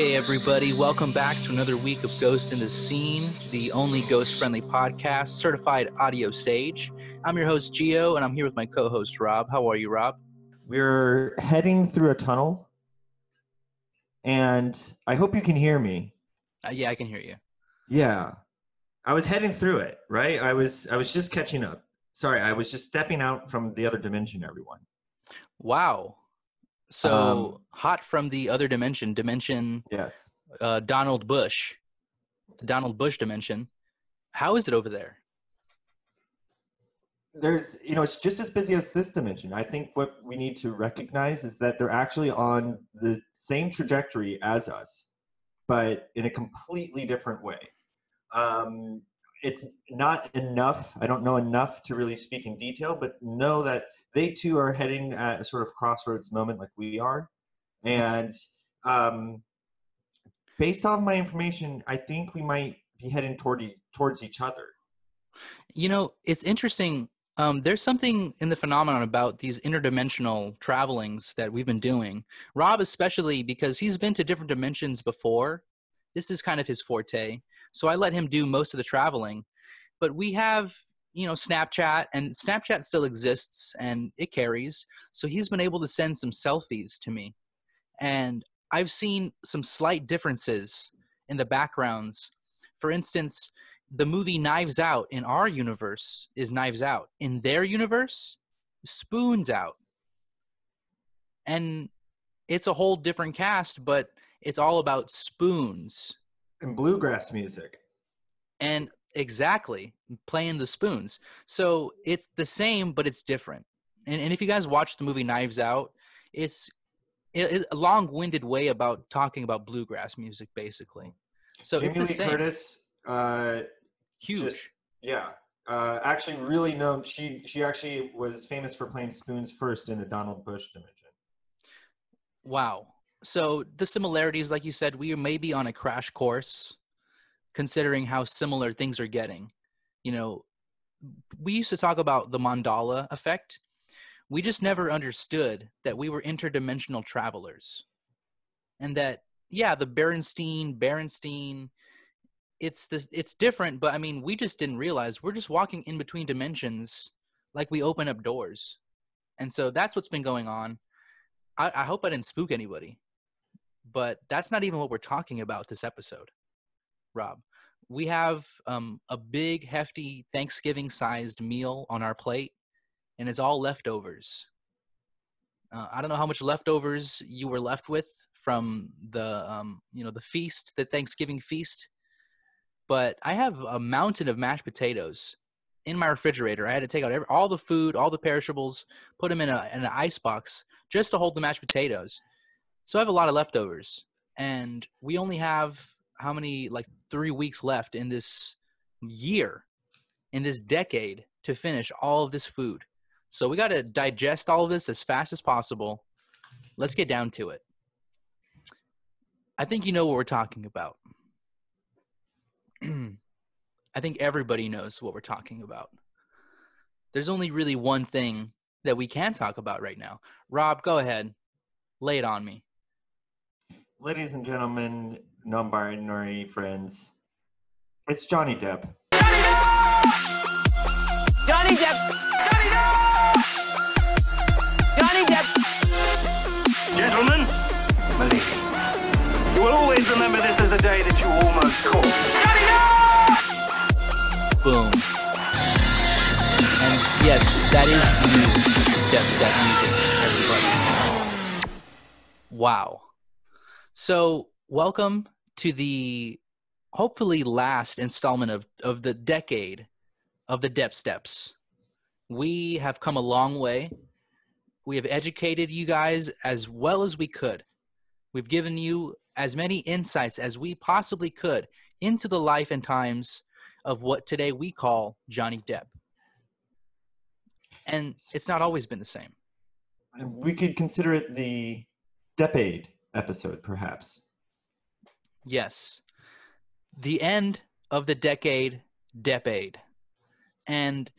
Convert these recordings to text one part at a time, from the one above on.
Okay, everybody, welcome back to another week of Ghost in the Scene, the only ghost friendly podcast, certified audio sage. I'm your host, Geo, and I'm here with my co host, Rob. How are you, Rob? We're heading through a tunnel, and I hope you can hear me. Uh, yeah, I can hear you. Yeah, I was heading through it, right? I was I was just catching up. Sorry, I was just stepping out from the other dimension, everyone. Wow. So Um, hot from the other dimension, dimension Yes. uh, Donald Bush, the Donald Bush dimension. How is it over there? There's, you know, it's just as busy as this dimension. I think what we need to recognize is that they're actually on the same trajectory as us, but in a completely different way. Um, it's not enough. I don't know enough to really speak in detail, but know that they too are heading at a sort of crossroads moment like we are. And um, based on my information, I think we might be heading toward e- towards each other. You know, it's interesting. Um, there's something in the phenomenon about these interdimensional travelings that we've been doing. Rob, especially because he's been to different dimensions before. This is kind of his forte. So I let him do most of the traveling. But we have, you know, Snapchat, and Snapchat still exists and it carries. So he's been able to send some selfies to me. And I've seen some slight differences in the backgrounds. For instance, the movie Knives Out in our universe is Knives Out. In their universe, Spoons Out. And it's a whole different cast, but it's all about spoons. And bluegrass music. And exactly, playing the spoons. So it's the same, but it's different. And, and if you guys watch the movie Knives Out, it's it, it- a long-winded way about talking about bluegrass music, basically. So Jamie it's the Lee. Curtis, uh, Huge. just- yeah, uh, actually, really known. She she actually was famous for playing spoons first in the Donald Bush dimension. Wow. So the similarities, like you said, we may be on a crash course, considering how similar things are getting. You know, we used to talk about the Mandela effect. We just never understood that we were interdimensional travelers, and that yeah, the Berenstein, Berenstein, it's this, it's different. But I mean, we just didn't realize we're just walking in between dimensions, like we open up doors, and so that's what's been going on. I, I hope I didn't spook anybody, but that's not even what we're talking about this episode, Rob. We have um, a big, hefty Thanksgiving sized meal on our plate, and it's all leftovers. Uh, I don't know how much leftovers you were left with from the um, you know the feast, the Thanksgiving feast, but I have a mountain of mashed potatoes in my refrigerator. I had to take out every, all the food, all the perishables, put them in, a, in an ice box just to hold the mashed potatoes. So I have a lot of leftovers, and we only have how many like three weeks left in this year, in this decade to finish all of this food. So we got to digest all of this as fast as possible. Let's get down to it. I think you know what we're talking about. I think everybody knows what we're talking about. There's only really one thing that we can talk about right now. Rob, go ahead. Lay it on me. Ladies and gentlemen, non-binary friends, it's Johnny Depp. Johnny Depp. Johnny Depp. Johnny Depp. Gentlemen, you will always remember this as the day that you almost caught. Johnny Depp. Boom. And yes, that is new that music, everybody. Wow. So, welcome to the hopefully last installment of, of the decade of the Depp Steps. We have come a long way. We have educated you guys as well as we could. We've given you as many insights as we possibly could into the life and times of what today we call Johnny Depp. And it's not always been the same. We could consider it the Deppade episode, perhaps. Yes. The end of the decade, Deppade. And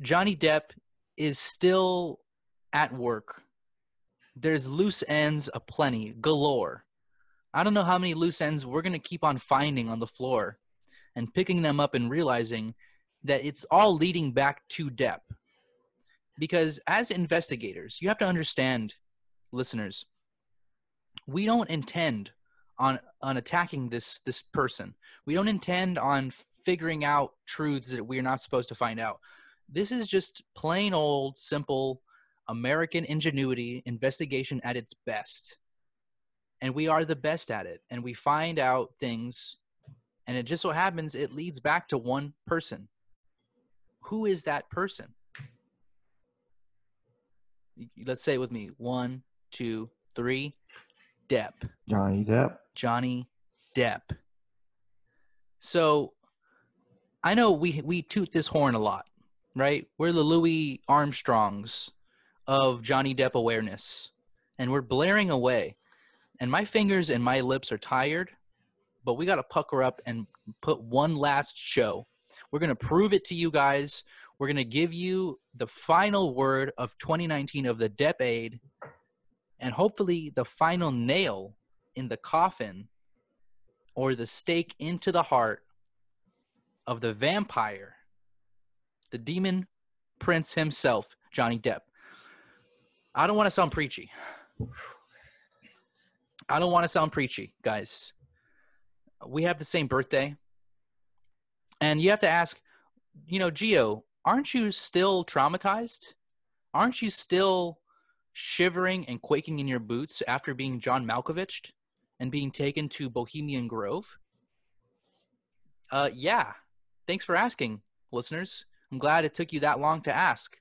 Johnny Depp is still at work. There's loose ends aplenty, galore. I don't know how many loose ends we're going to keep on finding on the floor and picking them up and realizing that it's all leading back to Depp. Because as investigators, you have to understand, listeners, we don't intend on on attacking this this person. We don't intend on figuring out truths that we're not supposed to find out. This is just plain old simple American ingenuity investigation at its best. And we are the best at it. And we find out things and it just so happens it leads back to one person. Who is that person? Let's say it with me. One, two, three. Depp. Johnny Depp. Johnny Depp. So I know we we toot this horn a lot, right? We're the Louis Armstrongs of Johnny Depp awareness. And we're blaring away. And my fingers and my lips are tired, but we got to pucker up and put one last show. We're going to prove it to you guys. We're going to give you the final word of 2019 of the Depp Aid and hopefully the final nail in the coffin or the stake into the heart of the vampire, the demon prince himself, Johnny Depp. I don't want to sound preachy. I don't want to sound preachy, guys. We have the same birthday. And you have to ask, you know, Gio, aren't you still traumatized? Aren't you still shivering and quaking in your boots after being John Malkovich and being taken to Bohemian Grove? Uh, yeah. Thanks for asking, listeners. I'm glad it took you that long to ask,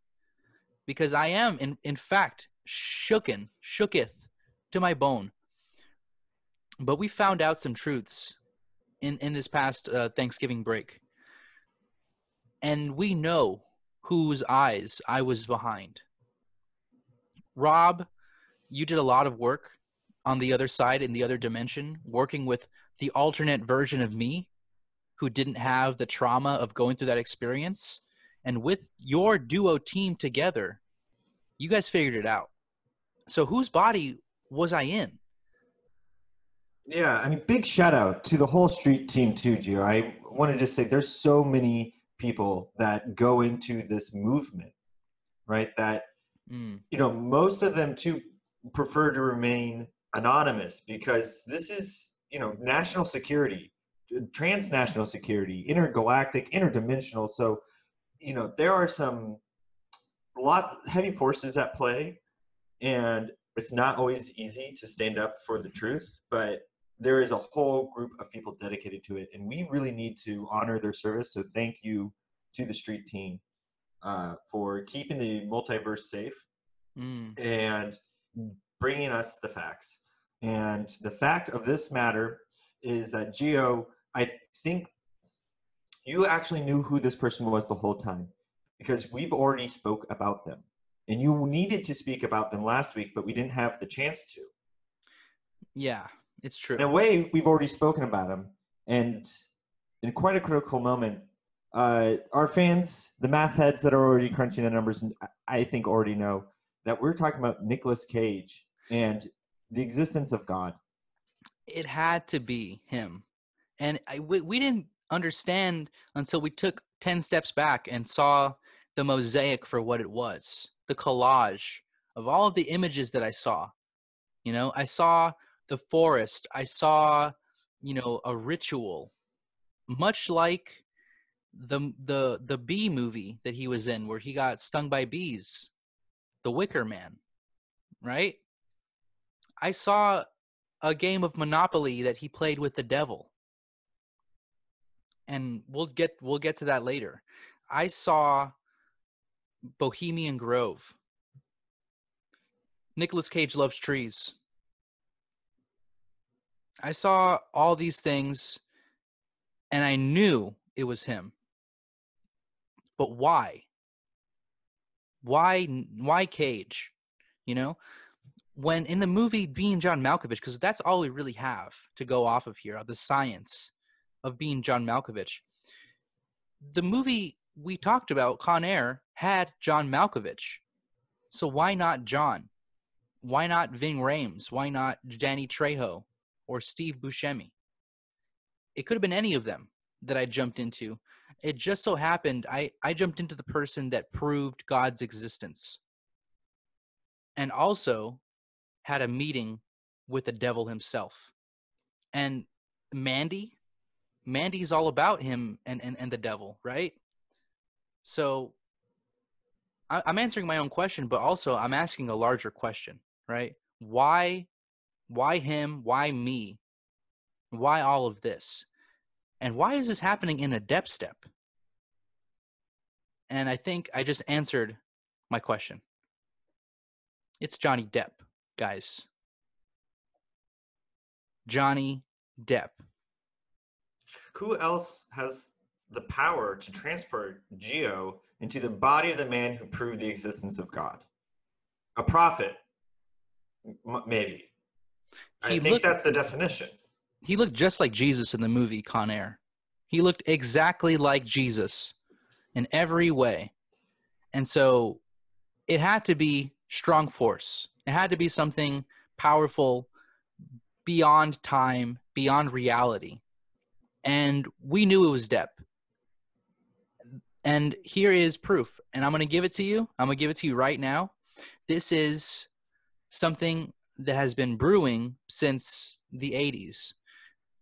because I am, in in fact, shooken, shooketh to my bone. But we found out some truths in in this past uh, Thanksgiving break, and we know whose eyes I was behind. Rob, you did a lot of work on the other side in the other dimension, working with the alternate version of me who didn't have the trauma of going through that experience. And with your duo team together, you guys figured it out. So, whose body was I in? Yeah, I mean, big shout out to the whole street team too, Gio. I want to just say there's so many people that go into this movement, right? That Mm, you know, most of them too prefer to remain anonymous because this is, you know, national security, transnational security, intergalactic, interdimensional. So, you know, there are some lot heavy forces at play, and it's not always easy to stand up for the truth, but there is a whole group of people dedicated to it, and we really need to honor their service. So, thank you to the street team uh, for keeping the multiverse safe mm, and bringing us the facts. And the fact of this matter is that Geo, I think you actually knew who this person was the whole time because we've already spoke about them. And you needed to speak about them last week, but we didn't have the chance to. yeah, it's true. In a way, we've already spoken about them. And in quite a critical moment, uh, our fans, the math heads that are already crunching the numbers, I think already know that we're talking about Nicolas Cage and the existence of God. it had to be him. And I, we, we didn't understand until we took 10 steps back and saw the mosaic for what it was the collage of all of the images that i saw. You know i saw the forest. I saw you know a ritual much like the the the bee movie that he was in where he got stung by bees the wicker man right i saw a game of Monopoly that he played with the devil. And we'll get we'll get to that later. I saw Bohemian Grove. Nicolas Cage loves trees. I saw all these things and I knew it was him. But why? Why why Cage? You know? When in the movie being John Malkovich, because that's all we really have to go off of here, the science of being John Malkovich. The movie we talked about, Con Air, had John Malkovich. So why not John? Why not Ving Rhames? Why not Danny Trejo or Steve Buscemi. It could have been any of them that I jumped into. It just so happened I, I jumped into the person that proved God's existence and also had a meeting with the devil himself. And Mandy, Mandy's all about him and, and, and the devil, right? So I, I'm answering my own question, but also I'm asking a larger question, right? Why why him? Why me? Why all of this? And why is this happening in a Depp step? And I think I just answered my question. It's Johnny Depp, guys. Johnny Depp. Who else has the power to transport Geo into the body of the man who proved the existence of God? A prophet, M- maybe. I think looked- that's the definition. He looked just like Jesus in the movie Con Air. He looked exactly like Jesus in every way. And so it had to be strong force. It had to be something powerful beyond time, beyond reality. And we knew it was Depp. And here is proof. And I'm going to give it to you. I'm going to give it to you right now. This is something that has been brewing since the 80s,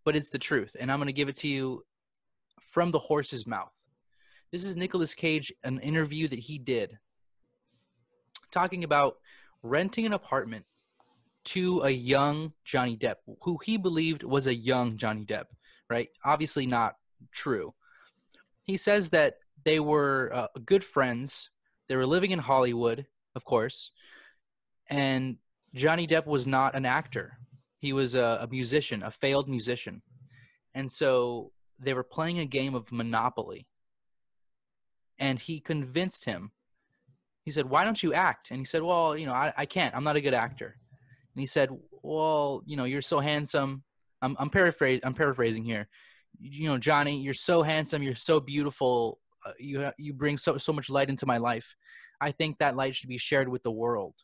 but it's the truth. And I'm going to give it to you from the horse's mouth. This is Nicolas Cage, an interview that he did talking about renting an apartment to a young Johnny Depp, who he believed was a young Johnny Depp, right? Obviously not true. He says that they were uh, good friends. They were living in Hollywood, of course, and Johnny Depp was not an actor. He was a, a musician, a failed musician. And so they were playing a game of Monopoly. And he convinced him. He said, Why don't you act? And he said, Well, you know, I, I can't. I'm not a good actor. And he said, Well, you know, you're so handsome. I'm, I'm, paraphrase, I'm paraphrasing here. You know, Johnny, you're so handsome. You're so beautiful. Uh, you, you bring so, so much light into my life. I think that light should be shared with the world.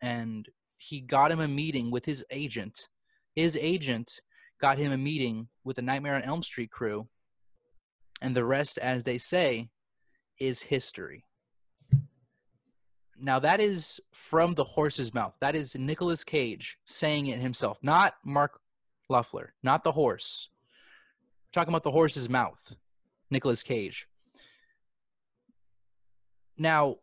And he got him a meeting with his agent. His agent got him a meeting with the Nightmare on Elm Street crew. And the rest, as they say, is history. Now, that is from the horse's mouth. That is Nicolas Cage saying it himself, not Mark Luffler, not the horse. We're talking about the horse's mouth, Nicolas Cage. Now,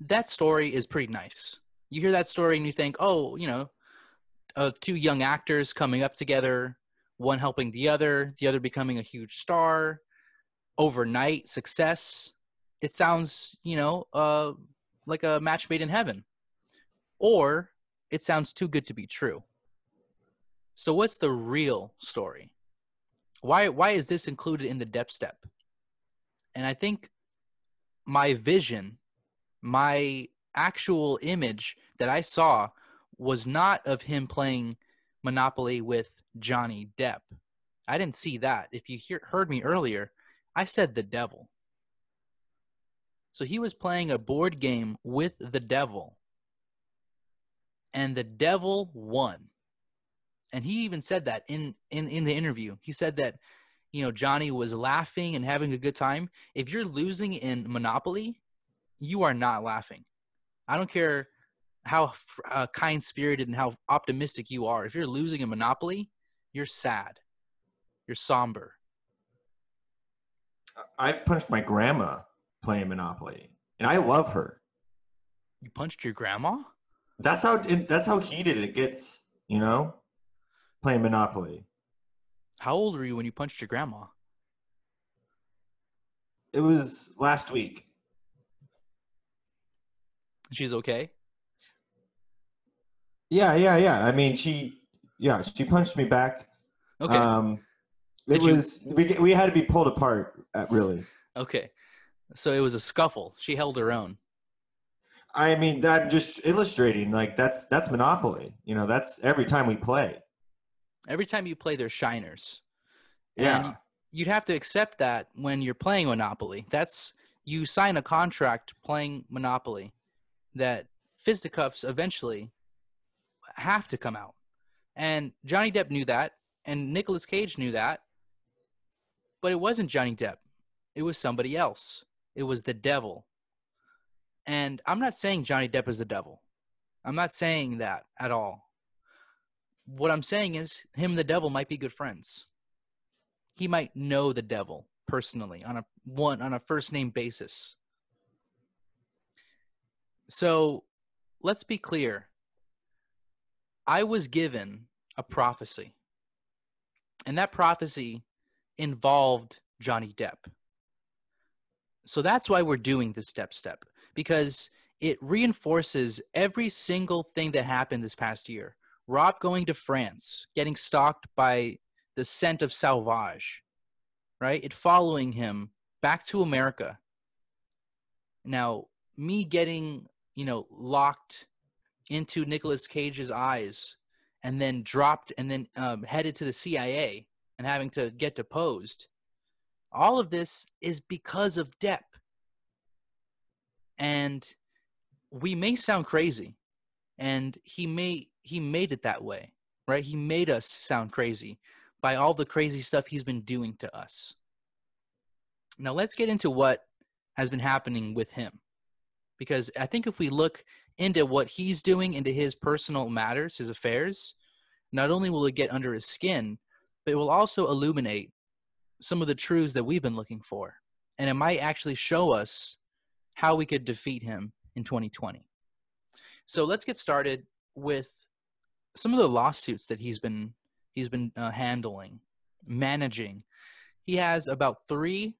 that story is pretty nice. You hear that story and you think, oh, you know, uh, two young actors coming up together, one helping the other, the other becoming a huge star, overnight success. It sounds, you know, uh, like a match made in heaven. Or it sounds too good to be true. So what's the real story? Why why is this included in the Depp step? And I think my vision, my actual image that I saw was not of him playing Monopoly with Johnny Depp. I didn't see that. If you hear, heard me earlier, I said the devil. So he was playing a board game with the devil. And the devil won. And he even said that in, in, in the interview. He said that, you know, Johnny was laughing and having a good time. If you're losing in Monopoly, you are not laughing. I don't care how uh, kind spirited and how optimistic you are. If you're losing in Monopoly, you're sad. You're somber. I've punched my grandma playing Monopoly, and I love her. You punched your grandma? That's how that's how heated it gets, you know, playing Monopoly. How old were you when you punched your grandma? It was last week. She's okay. Yeah, yeah, yeah. I mean, she, yeah, she punched me back. Okay. Um, it Did you- was we we had to be pulled apart. Uh, really. okay. So it was a scuffle. She held her own. I mean, that just illustrating like that's that's Monopoly. You know, that's every time we play. Every time you play, there's shiners. Yeah. y- you'd have to accept that when you're playing Monopoly. That's you sign a contract playing Monopoly that fisticuffs eventually have to come out. And Johnny Depp knew that, and Nicolas Cage knew that. But it wasn't Johnny Depp. It was somebody else. It was the devil. And I'm not saying Johnny Depp is the devil. I'm not saying that at all. What I'm saying is him and the devil might be good friends. He might know the devil personally on a one on a first name basis. So let's be clear. I was given a prophecy. And that prophecy involved Johnny Depp. So that's why we're doing this step step because it reinforces every single thing that happened this past year. Rob going to France, getting stalked by the scent of Sauvage, right? It following him back to America. Now, me getting, you know, locked into Nicolas Cage's eyes and then dropped and then um, headed to the CIA and having to get deposed. All of this is because of Depp. And we may sound crazy and he may he made it that way, right? He made us sound crazy by all the crazy stuff he's been doing to us. Now let's get into what has been happening with him. Because I think if we look into what he's doing into his personal matters, his affairs, not only will it get under his skin, but it will also illuminate some of the truths that we've been looking for. And it might actually show us how we could defeat him in 2020. So let's get started with some of the lawsuits that he's been he's been uh, handling, managing. He has about three.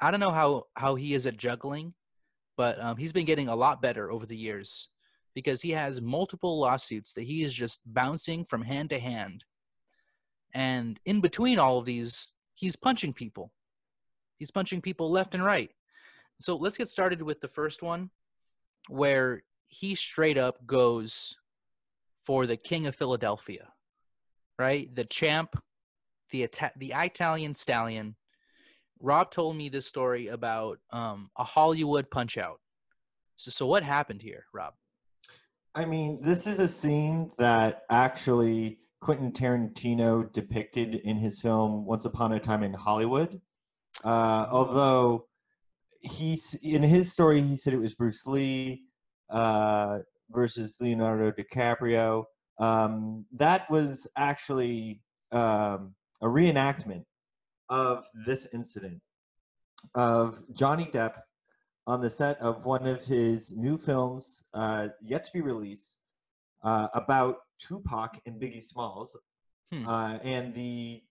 I don't know how how he is at juggling, but um, he's been getting a lot better over the years because he has multiple lawsuits that he is just bouncing from hand to hand. And in between all of these, he's punching people. He's punching people left and right. So let's get started with the first one where he straight up goes for the king of Philadelphia, right? The champ, the Ita- the Italian stallion. Rob told me this story about um, a Hollywood punch out. So, so what happened here, Rob? I mean, this is a scene that actually Quentin Tarantino depicted in his film Once Upon a Time in Hollywood. Uh, although he's in his story, he said it was Bruce Lee uh, versus Leonardo DiCaprio. Um, that was actually um, a reenactment of this incident of Johnny Depp on the set of one of his new films, uh, yet to be released, uh, about Tupac and Biggie Smalls, Hmm. uh, and the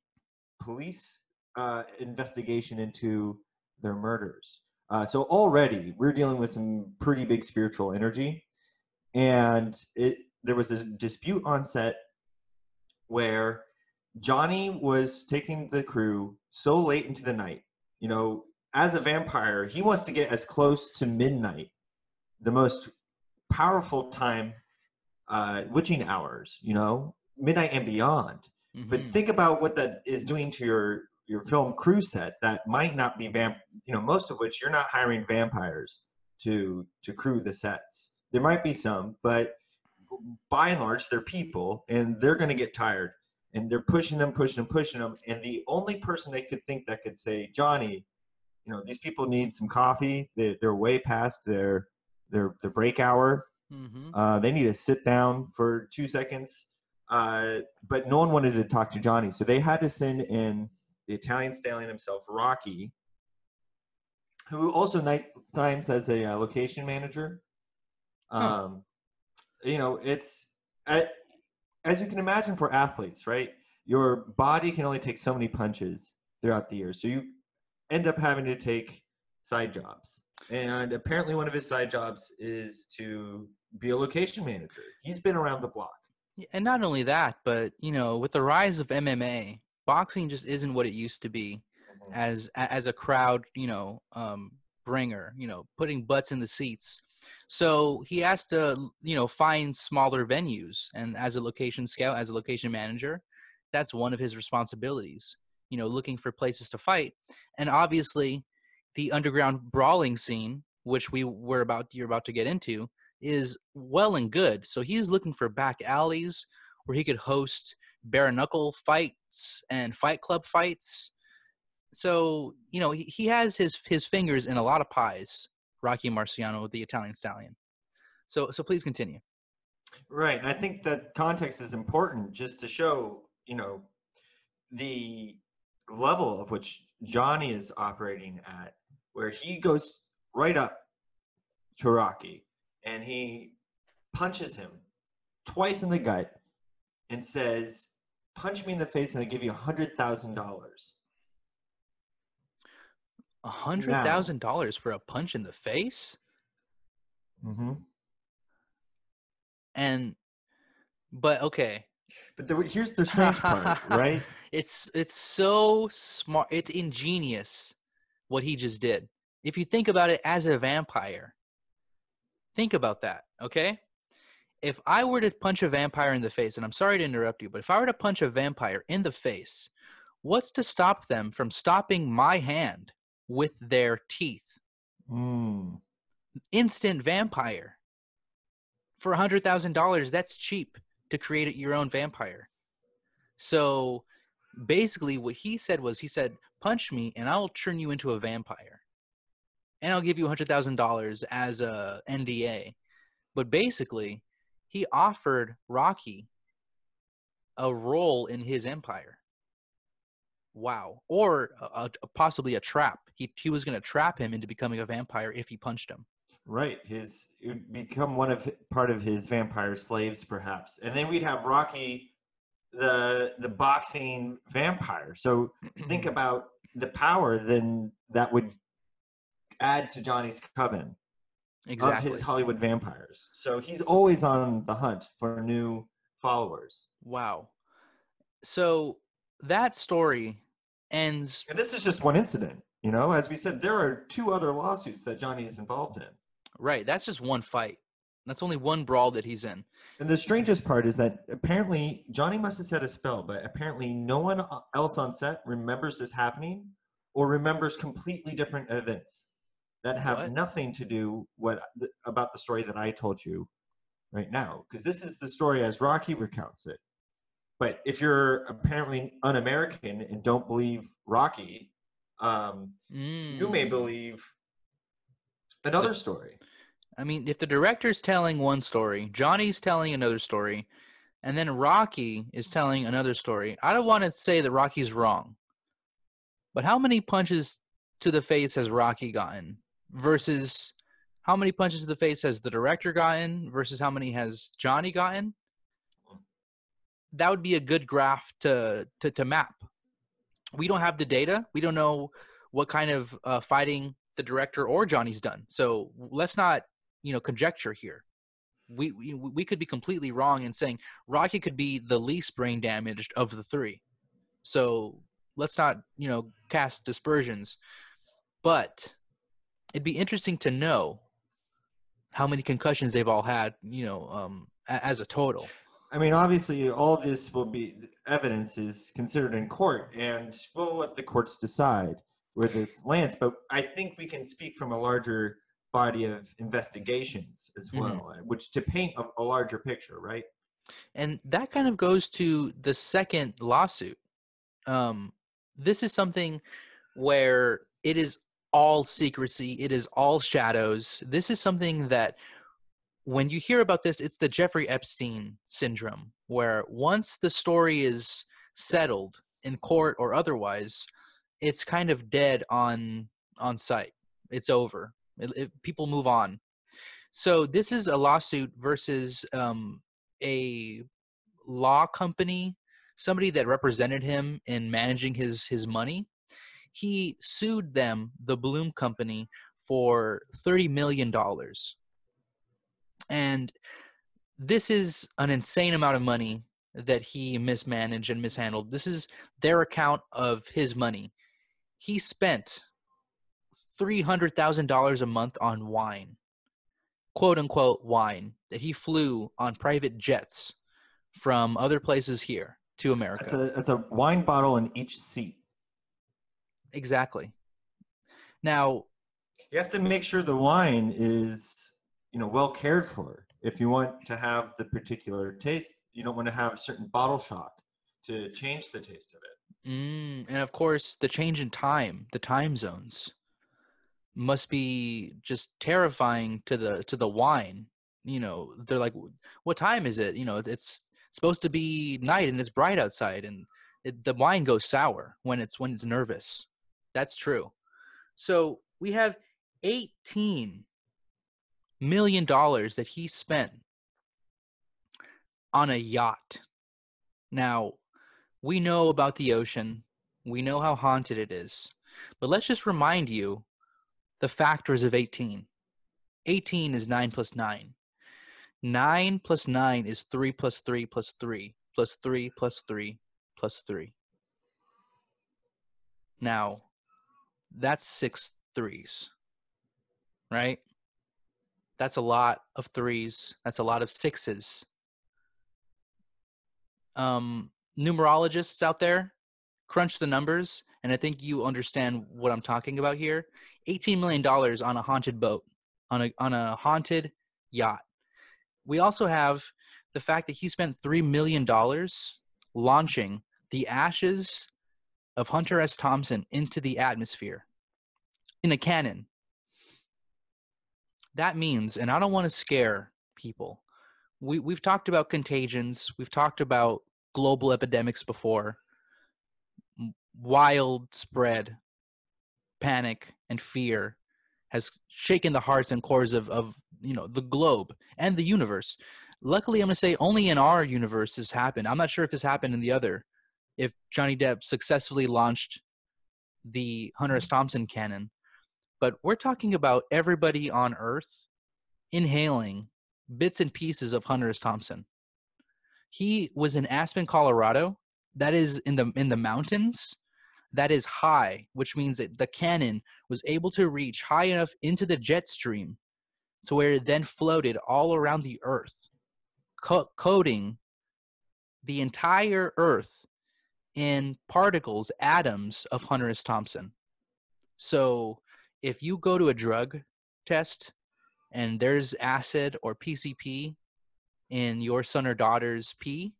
police uh, investigation into their murders. Uh, so already we're dealing with some pretty big spiritual energy, and it there was a dispute on set where Johnny was taking the crew so late into the night. You know, as a vampire, he wants to get as close to midnight, the most powerful time, uh, witching hours. You know, midnight and beyond. But Mhm. think about what that is doing to your your film crew set that might not be vamp you know most of which you're not hiring vampires to to crew the sets there might be some but by and large they're people and they're going to get tired and they're pushing them pushing them pushing them and the only person they could think that could say johnny you know these people need some coffee they're, they're way past their their their break hour Mhm. uh, they need to sit down for two seconds. Uh, but no one wanted to talk to Johnny, so they had to send in the Italian stallion himself, Rocky, who also night times as a uh, location manager. Huh. Um, You know, it's uh, as you can imagine for athletes, right? Your body can only take so many punches throughout the year, so you end up having to take side jobs. And apparently, one of his side jobs is to be a location manager. He's been around the block. And not only that, but you know, with the rise of MMA, boxing just isn't what it used to be as as a crowd, you know, um, bringer, you know, putting butts in the seats. So he has to, you know, find smaller venues, and as a location scout, as a location manager, that's one of his responsibilities. You know, looking for places to fight, and obviously, the underground brawling scene, which we were about you're about to get into, is well and good. So he's looking for back alleys where he could host bare knuckle fights and fight club fights. So you know he, he has his his fingers in a lot of pies. Rocky Marciano, the Italian stallion. So so please continue. Right. And I think that context is important just to show, you know, the level of which Johnny is operating at, where he goes right up to Rocky and he punches him twice in the gut and says, Punch me in the face and I give you a hundred thousand dollars. A hundred thousand dollars for a punch in the face, Mm-hmm. and but okay, But the, here's the strange part, right? it's it's so smart. It's ingenious what he just did. If you think about it as a vampire, think about that. Okay, if I were to punch a vampire in the face, and I'm sorry to interrupt you, but if I were to punch a vampire in the face, what's to stop them from stopping my hand with their teeth? Mm. instant vampire for a hundred thousand dollars that's cheap to create your own vampire so basically what he said was he said punch me and i'll turn you into a vampire and i'll give you hundred thousand dollars as a nda but basically he offered rocky a role in his empire. Wow. Or a, a- possibly a trap. He, he was going to trap him into becoming a vampire if he punched him. Right. His it would become one of part of his vampire slaves, perhaps, and then we'd have Rocky, the the boxing vampire. So think about the power then that would add to Johnny's coven of exactly his Hollywood vampires. So he's always on the hunt for new followers. wow so that story ends And this is just one incident. You know, as we said, there are two other lawsuits that Johnny is involved in. right that's just one fight that's only one brawl that he's in And the strangest part is that apparently Johnny must have set a spell, but apparently no one else on set remembers this happening or remembers completely different events that have What? nothing to do what about the story that I told you right now. Because this is the story as Rocky recounts it. But if you're apparently un-American and don't believe Rocky, um, you may Mm. believe another story. i mean if the director's telling one story johnny's telling another story and then rocky is telling another story i don't want to say that rocky's wrong but how many punches to the face has rocky gotten versus how many punches to the face has the director gotten versus how many has johnny gotten that would be a good graph to to, to map. We don't have the data. We don't know what kind of uh, fighting the director or johnny's done. So let's not you know conjecture here. We, we we could be completely wrong in saying rocky could be the least brain damaged of the three. So let's not you know cast dispersions. But it'd be interesting to know how many concussions they've all had you know um a- as a total I mean, obviously, all this will be evidence is considered in court, and we'll let the courts decide where this lands. But I think we can speak from a larger body of investigations as Mhm. well, uh, which to paint a, a larger picture, right? and that kind of goes to the second lawsuit um this is something where it is all secrecy it is all shadows. This is something that when you hear about this it's the jeffrey epstein syndrome where once the story is settled in court or otherwise it's kind of dead on on site it's over. It- it- people move on. So this is a lawsuit versus um, a law company, somebody that represented him in managing his his money. He sued them, the Bloom Company, for thirty million dollars, and this is an insane amount of money that he mismanaged and mishandled. This is their account of his money. He spent three hundred thousand dollars a month on wine quote unquote wine that he flew on private jets from other places here to That's America. a that's a wine bottle in each seat. Exactly. Now, You have to make sure the wine is, you know, well cared for. If you want to have the particular taste, you don't want to have a certain bottle shock. to change the taste of it. Mm, and of course, the change in time, the time zones, must be just terrifying to the to the wine. You know, they're like, "What time is it?" You know, it's supposed to be night and it's bright outside, and it, the wine goes sour when it's when it's nervous. That's true. So we have eighteen million dollars that he spent on a yacht. Now, we know about the ocean. We know how haunted it is. But let's just remind you the factors of 18. 18 is 9 plus 9. 9 plus 9 is 3 plus 3 plus 3 plus 3 plus 3 plus 3. Now, that's six threes, right? That's a lot of threes. That's a lot of sixes. Um, numerologists out there, crunch the numbers, and I think you understand what I'm talking about here. $18 million on a haunted boat, on a on a haunted yacht. We also have the fact that he spent $3 million launching the ashes of Hunter S. Thompson into the atmosphere in a cannon. That means, and I don't want to scare people, we, we've talked about contagions, we've talked about global epidemics before, wild spread, panic, and fear has shaken the hearts and cores of, of you know the globe and the universe. Luckily, I'm going to say only in our universe has happened. I'm not sure if this happened in the other. If Johnny Depp successfully launched the Hunter S. Thompson cannon, but we're talking about everybody on Earth inhaling bits and pieces of Hunter S. Thompson. He was in Aspen, Colorado. That is in the in the mountains. That is high, which means that the cannon was able to reach high enough into the jet stream to where it then floated all around the Earth, co- coating the entire Earth in particles, atoms of Hunter S. Thompson. So if you go to a drug test and there's acid or PCP in your son or daughter's pee,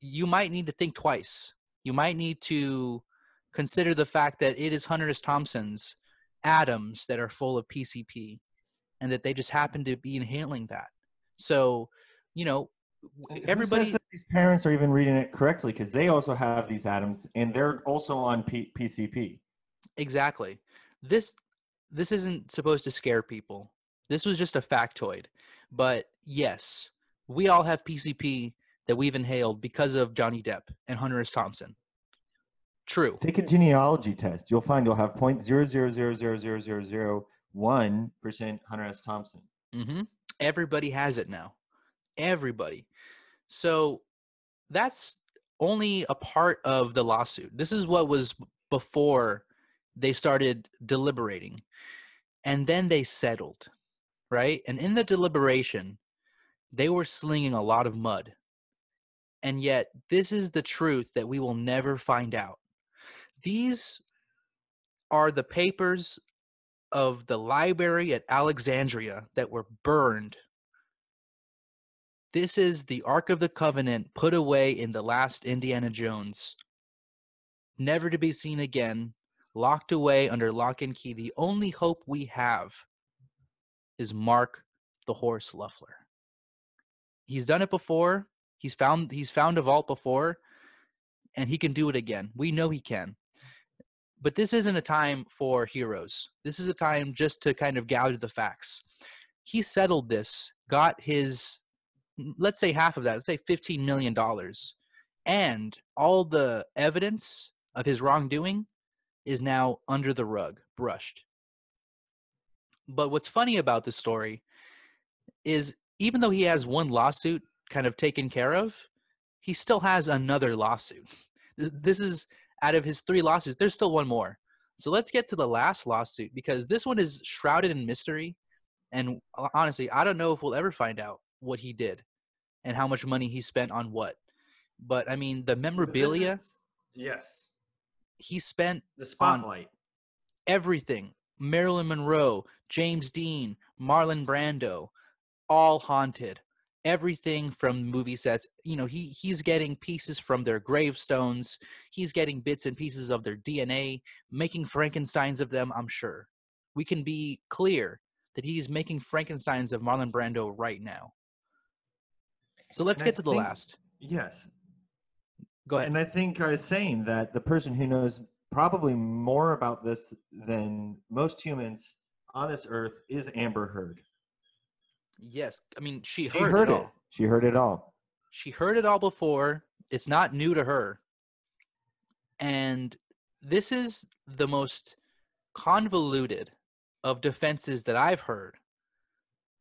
you might need to think twice. You might need to consider the fact that it is Hunter S. Thompson's atoms that are full of PCP and that they just happen to be inhaling that. So, you know, everybody that these parents are even reading it correctly because they also have these atoms and they're also on P- PCP. Exactly. This this isn't supposed to scare people. This was just a factoid. But yes, we all have PCP that we've inhaled because of Johnny Depp and Hunter S. Thompson. True. Take a genealogy test. You'll find you'll have point zero zero zero zero zero zero zero one percent Hunter S. Thompson. mm-hmm. Everybody has it now. Everybody. So that's only a part of the lawsuit. This is what was before they started deliberating. And then they settled, right? And in the deliberation, they were slinging a lot of mud. And yet, this is the truth that we will never find out. These are the papers of the library at Alexandria that were burned. This is the Ark of the Covenant put away in the last Indiana Jones. Never to be seen again, locked away under lock and key. The only hope we have is Mark the Horse Luffler. He's done it before. He's found he's found a vault before, and he can do it again. We know he can but this isn't a time for heroes. This is a time just to kind of gather the facts. He settled this, got his, let's say half of that, let's say $15 million, and all the evidence of his wrongdoing is now under the rug, brushed. But what's funny about this story is even though he has one lawsuit kind of taken care of, he still has another lawsuit. This is out of his three lawsuits, there's still one more. So let's get to the last lawsuit because this one is shrouded in mystery. And uh, honestly, I don't know if we'll ever find out what he did and how much money he spent on what. But I mean, the memorabilia yes, he spent the spotlight. everything Marilyn Monroe, James Dean, Marlon Brando, all haunted. everything from movie sets. You know, he he's getting pieces from their gravestones. He's getting bits and pieces of their DNA, making Frankenstein's of them. I'm sure we can be clear that he's making Frankenstein's of Marlon Brando right now. So let's And I get to the think- last. Yes, Go ahead. and I think I was saying that the person who knows probably more about this than most humans on this earth is Amber Heard. yes, I mean she She heard, heard it it. all. She heard it all. She heard it all before. It's not new to her. And this is the most convoluted of defenses that I've heard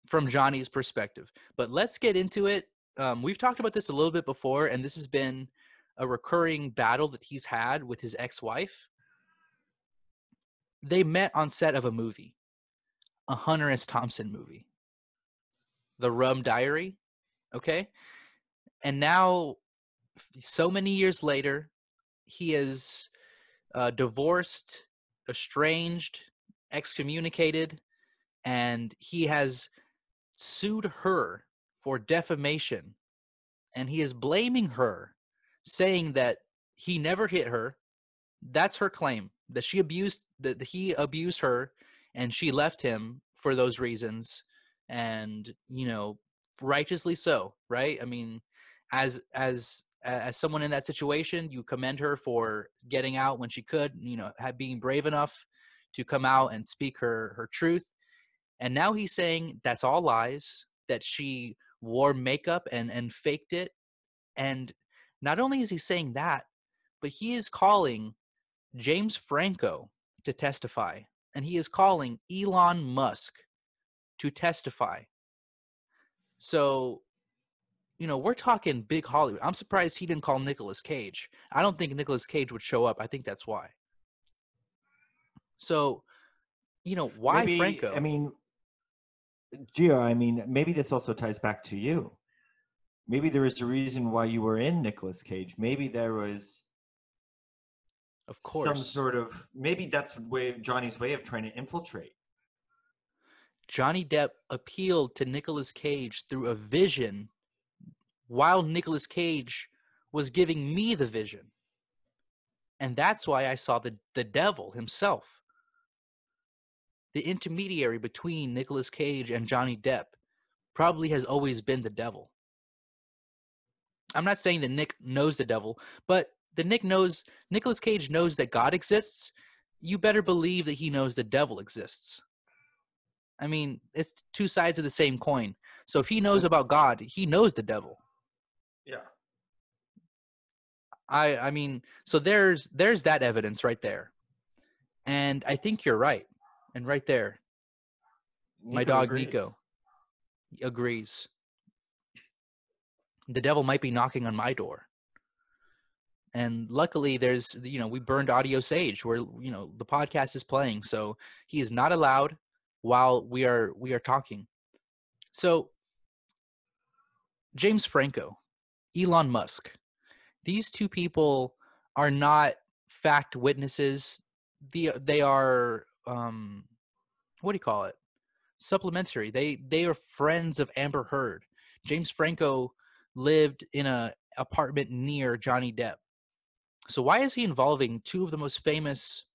from Johnny's perspective. But let's get into it. Um, we've talked about this a little bit before, and this has been a recurring battle that he's had with his ex wife. They met on set of a movie, a Hunter S. Thompson movie, The Rum Diary. Okay. And now, so many years later, he is uh, divorced, estranged, excommunicated, and he has sued her for defamation. And he is blaming her, saying that he never hit her. That's her claim that she abused, that he abused her, and she left him for those reasons. And, you know, righteously so, right? I mean, as as as someone in that situation, you commend her for getting out when she could, you know, being brave enough to come out and speak her her truth. And now he's saying that's all lies, that she wore makeup and and faked it. And not only is he saying that, but he is calling James Franco to testify, and he is calling Elon Musk to testify. So, you know, we're talking big Hollywood. I'm surprised he didn't call Nicolas Cage. I don't think Nicolas Cage would show up. I think that's why. So, you know, why Maybe- Franco? I mean, Gio, I mean, maybe this also ties back to you. Maybe there was a reason why you were in Nicolas Cage. Maybe there was of course some sort of maybe that's way Johnny's way of trying to infiltrate. Johnny Depp appealed to Nicolas Cage through a vision while Nicolas Cage was giving me the vision. And that's why I saw the, the devil himself. The intermediary between Nicolas Cage and Johnny Depp probably has always been the devil. I'm not saying that Nick knows the devil, but the Nick knows Nicolas Cage knows that God exists. You better believe that he knows the devil exists. I mean, it's two sides of the same coin. So if he knows about God, he knows the devil. Yeah. I I mean, so there's there's that evidence right there. And I think you're right. And right there, my dog Nico agrees. The devil might be knocking on my door. And luckily there's you know, we burned audio sage where you know the podcast is playing. So he is not allowed while we are we are talking. So James Franco, Elon Musk, these two people are not fact witnesses. The they are um what do you call it? Supplementary. They they are friends of Amber Heard. James Franco lived in a apartment near Johnny Depp. So why is he involving two of the most famous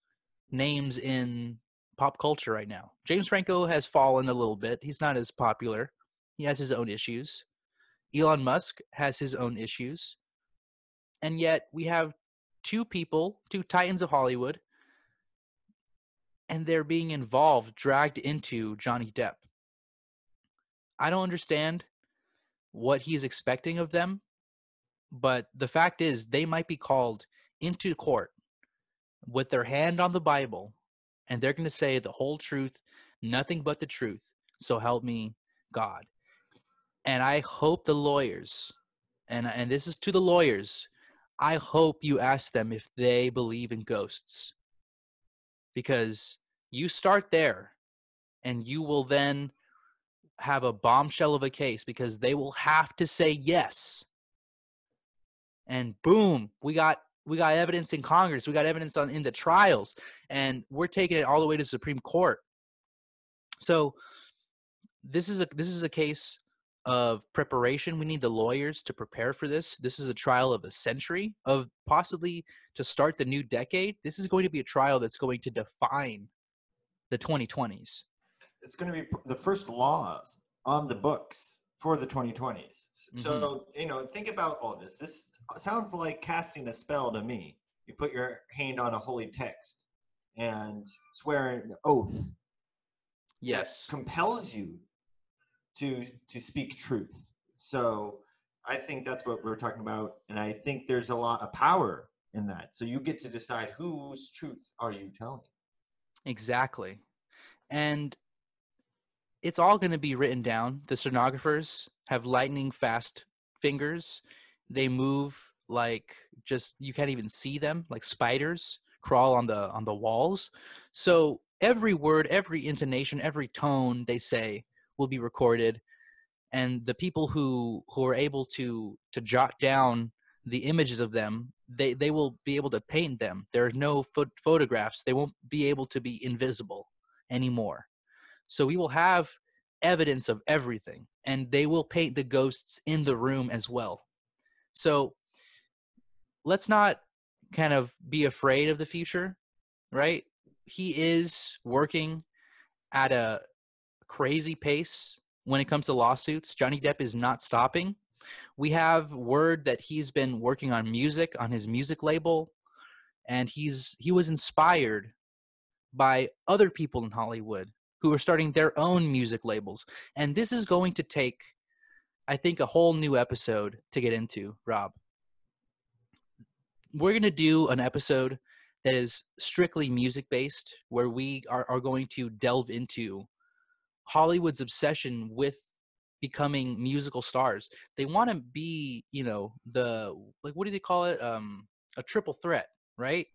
names in pop culture right now? James Franco has fallen a little bit. He's not as popular. He has his own issues. Elon Musk has his own issues. And yet we have two people, two titans of Hollywood, and they're being involved, dragged into Johnny Depp. I don't understand what he's expecting of them, but the fact is they might be called into court with their hand on the Bible and they're going to say the whole truth, nothing but the truth. So help me God. And I hope the lawyers, and and this is to the lawyers, I hope you ask them if they believe in ghosts. Because you start there and you will then have a bombshell of a case because they will have to say yes. And boom, we got we got evidence in Congress, we got evidence on in the trials, and we're taking it all the way to Supreme Court. So this is a this is a case of preparation. We need the lawyers to prepare for this. This is a trial of a century, of possibly to start the new decade. This is going to be a trial that's going to define the 2020s. It's going to be the first laws on the books for the 2020s. So, mm-hmm. you know, think about all this. This sounds like casting a spell to me. You put your hand on a holy text and swear an oath that Yes. compels you to to speak truth. So I think that's what we're talking about, and I think there's a lot of power in that. So you get to decide whose truth are you telling. Exactly. And it's all going to be written down. The stenographers have lightning fast fingers. They move like just you can't even see them, like spiders crawl on the on the walls. So every word, every intonation, every tone they say will be recorded and the people who who are able to to jot down the images of them they they will be able to paint them. There are no pho- photographs. They won't be able to be invisible anymore. So we will have evidence of everything and they will paint the ghosts in the room as well. So let's not kind of be afraid of the future right? He is working at a crazy pace when it comes to lawsuits. Johnny Depp is not stopping. We have word that he's been working on music on his music label and he's he was inspired by other people in Hollywood who are starting their own music labels. And this is going to take I think a whole new episode to get into, Rob. We're going to do an episode that is strictly music based where we are, are going to delve into Hollywood's obsession with becoming musical stars. They want to be, you know, the like what do they call it? Um a triple threat, right?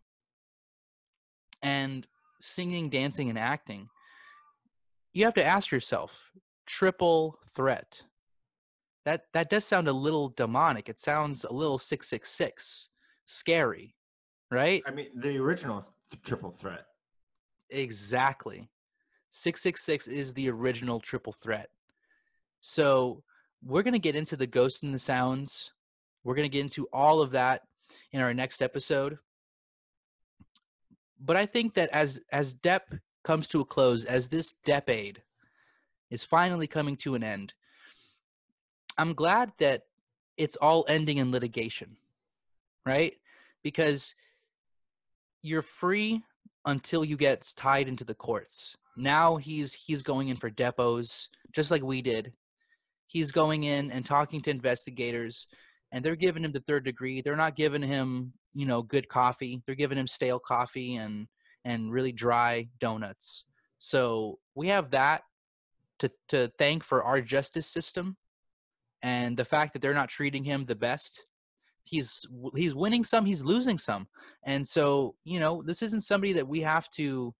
And singing, dancing and acting. You have to ask yourself, triple threat. That that does sound a little demonic. It sounds a little 666. Scary, right? I mean, the original triple threat. Exactly. 666 is the original triple threat. So we're going to get into the ghosts and the sounds. We're going to get into all of that in our next episode. But I think that as as Depp comes to a close, as this Deppade is finally coming to an end, I'm glad that it's all ending in litigation, right? Because you're free until you get tied into the courts. Now he's he's going in for depots, just like we did. He's going in and talking to investigators, and they're giving him the third degree. They're not giving him, you know, good coffee. They're giving him stale coffee and and really dry donuts. So we have that to to thank for our justice system and the fact that they're not treating him the best he's he's winning some he's losing some and so you know this isn't somebody that we have to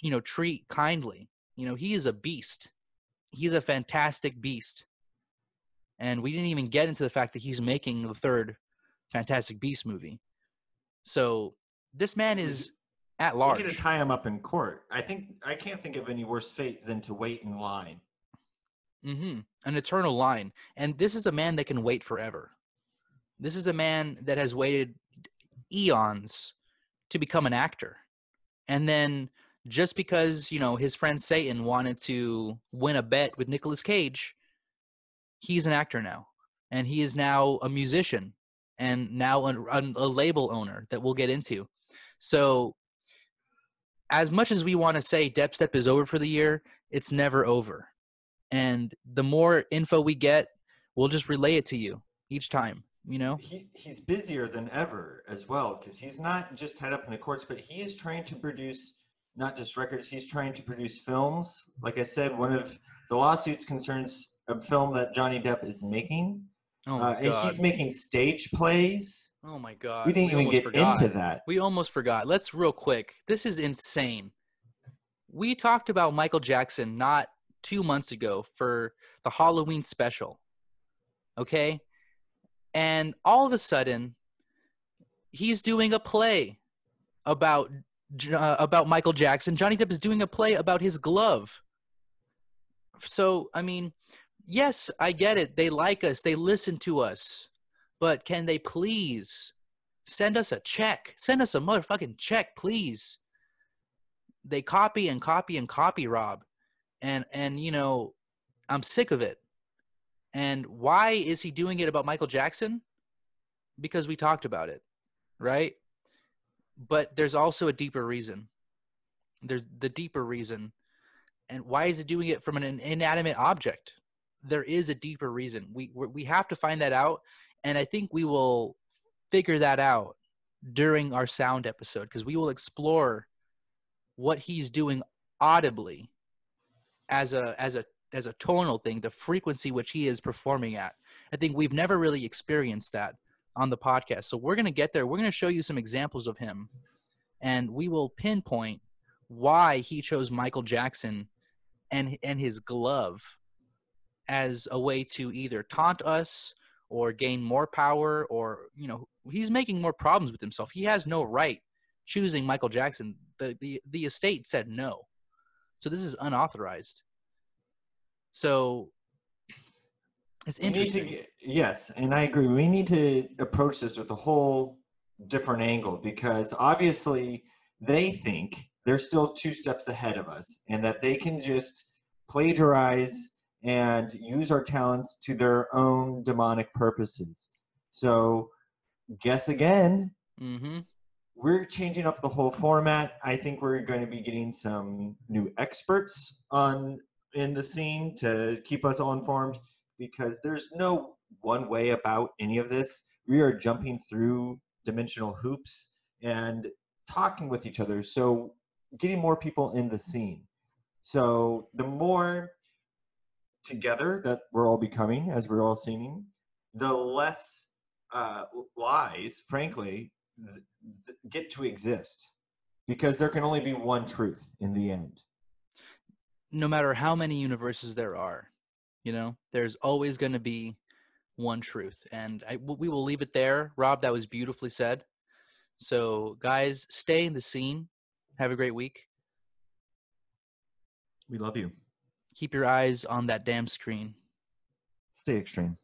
you know treat kindly you know he is a beast he's a fantastic beast and we didn't even get into the fact that he's making the third fantastic beast movie so this man is at large need to tie him up in court. I think I can't think of any worse fate than to wait in line. mm-hmm An eternal line. And this is a man that can wait forever. This is a man that has waited eons to become an actor. And then just because, you know, his friend Satan wanted to win a bet with Nicolas Cage, he's an actor now. And he is now a musician and now a, a, label owner that we'll get into. So as much as we want to say Depp Step is over for the year, it's never over. And the more info we get, we'll just relay it to you each time, you know? He, he's busier than ever as well because he's not just tied up in the courts, but he is trying to produce not just records, he's trying to produce films. Like I said, one of the lawsuits concerns a film that Johnny Depp is making. Oh Uh, my and god. he's making stage plays. oh my god. we didn't even get forgot. into that. We almost forgot. Let's real quick. This is insane. We talked about Michael Jackson not 2 months ago for the Halloween special. Okay? And all of a sudden he's doing a play about uh, about Michael Jackson. Johnny Depp is doing a play about his glove. So, I mean, yes, I get it. They like us, they listen to us. But can they please send us a check? Send us a motherfucking check, please. They copy and copy and copy Rob. And and you know, I'm sick of it. And why is he doing it about Michael Jackson? Because we talked about it, right? But there's also a deeper reason. There's the deeper reason. And why is it doing it from an inanimate object? There is a deeper reason. We we have to find that out, and I think we will figure that out during our sound episode because we will explore what he's doing audibly as a as a as a tonal thing, the frequency which he is performing at. I think we've never really experienced that on the podcast. So we're going to get there. We're going to show you some examples of him and we will pinpoint why he chose Michael Jackson and and his glove as a way to either taunt us or gain more power or you know he's making more problems with himself. He has no right choosing Michael Jackson. The the the estate said no. So this is unauthorized. So it's need to interesting. yes, and I agree. We need to approach this with a whole different angle because obviously they think they're still two steps ahead of us and that they can just plagiarize and use our talents to their own demonic purposes. So, guess again, hmm we're changing up the whole format. I think we're going to be getting some new experts on in the scene to keep us all informed because there's no one way about any of this. We are jumping through dimensional hoops and talking with each other. So getting more people in the scene. So the more together that we're all becoming as we're all singing, the less uh, lies, frankly, get to exist because there can only be one truth in the end. no matter how many universes there are, you know, there's always going to be one truth. And I, we will leave it there. Rob, that was beautifully said. So, guys, stay in the scene. Have a great week. We love you. Keep your eyes on that damn screen. Stay extreme.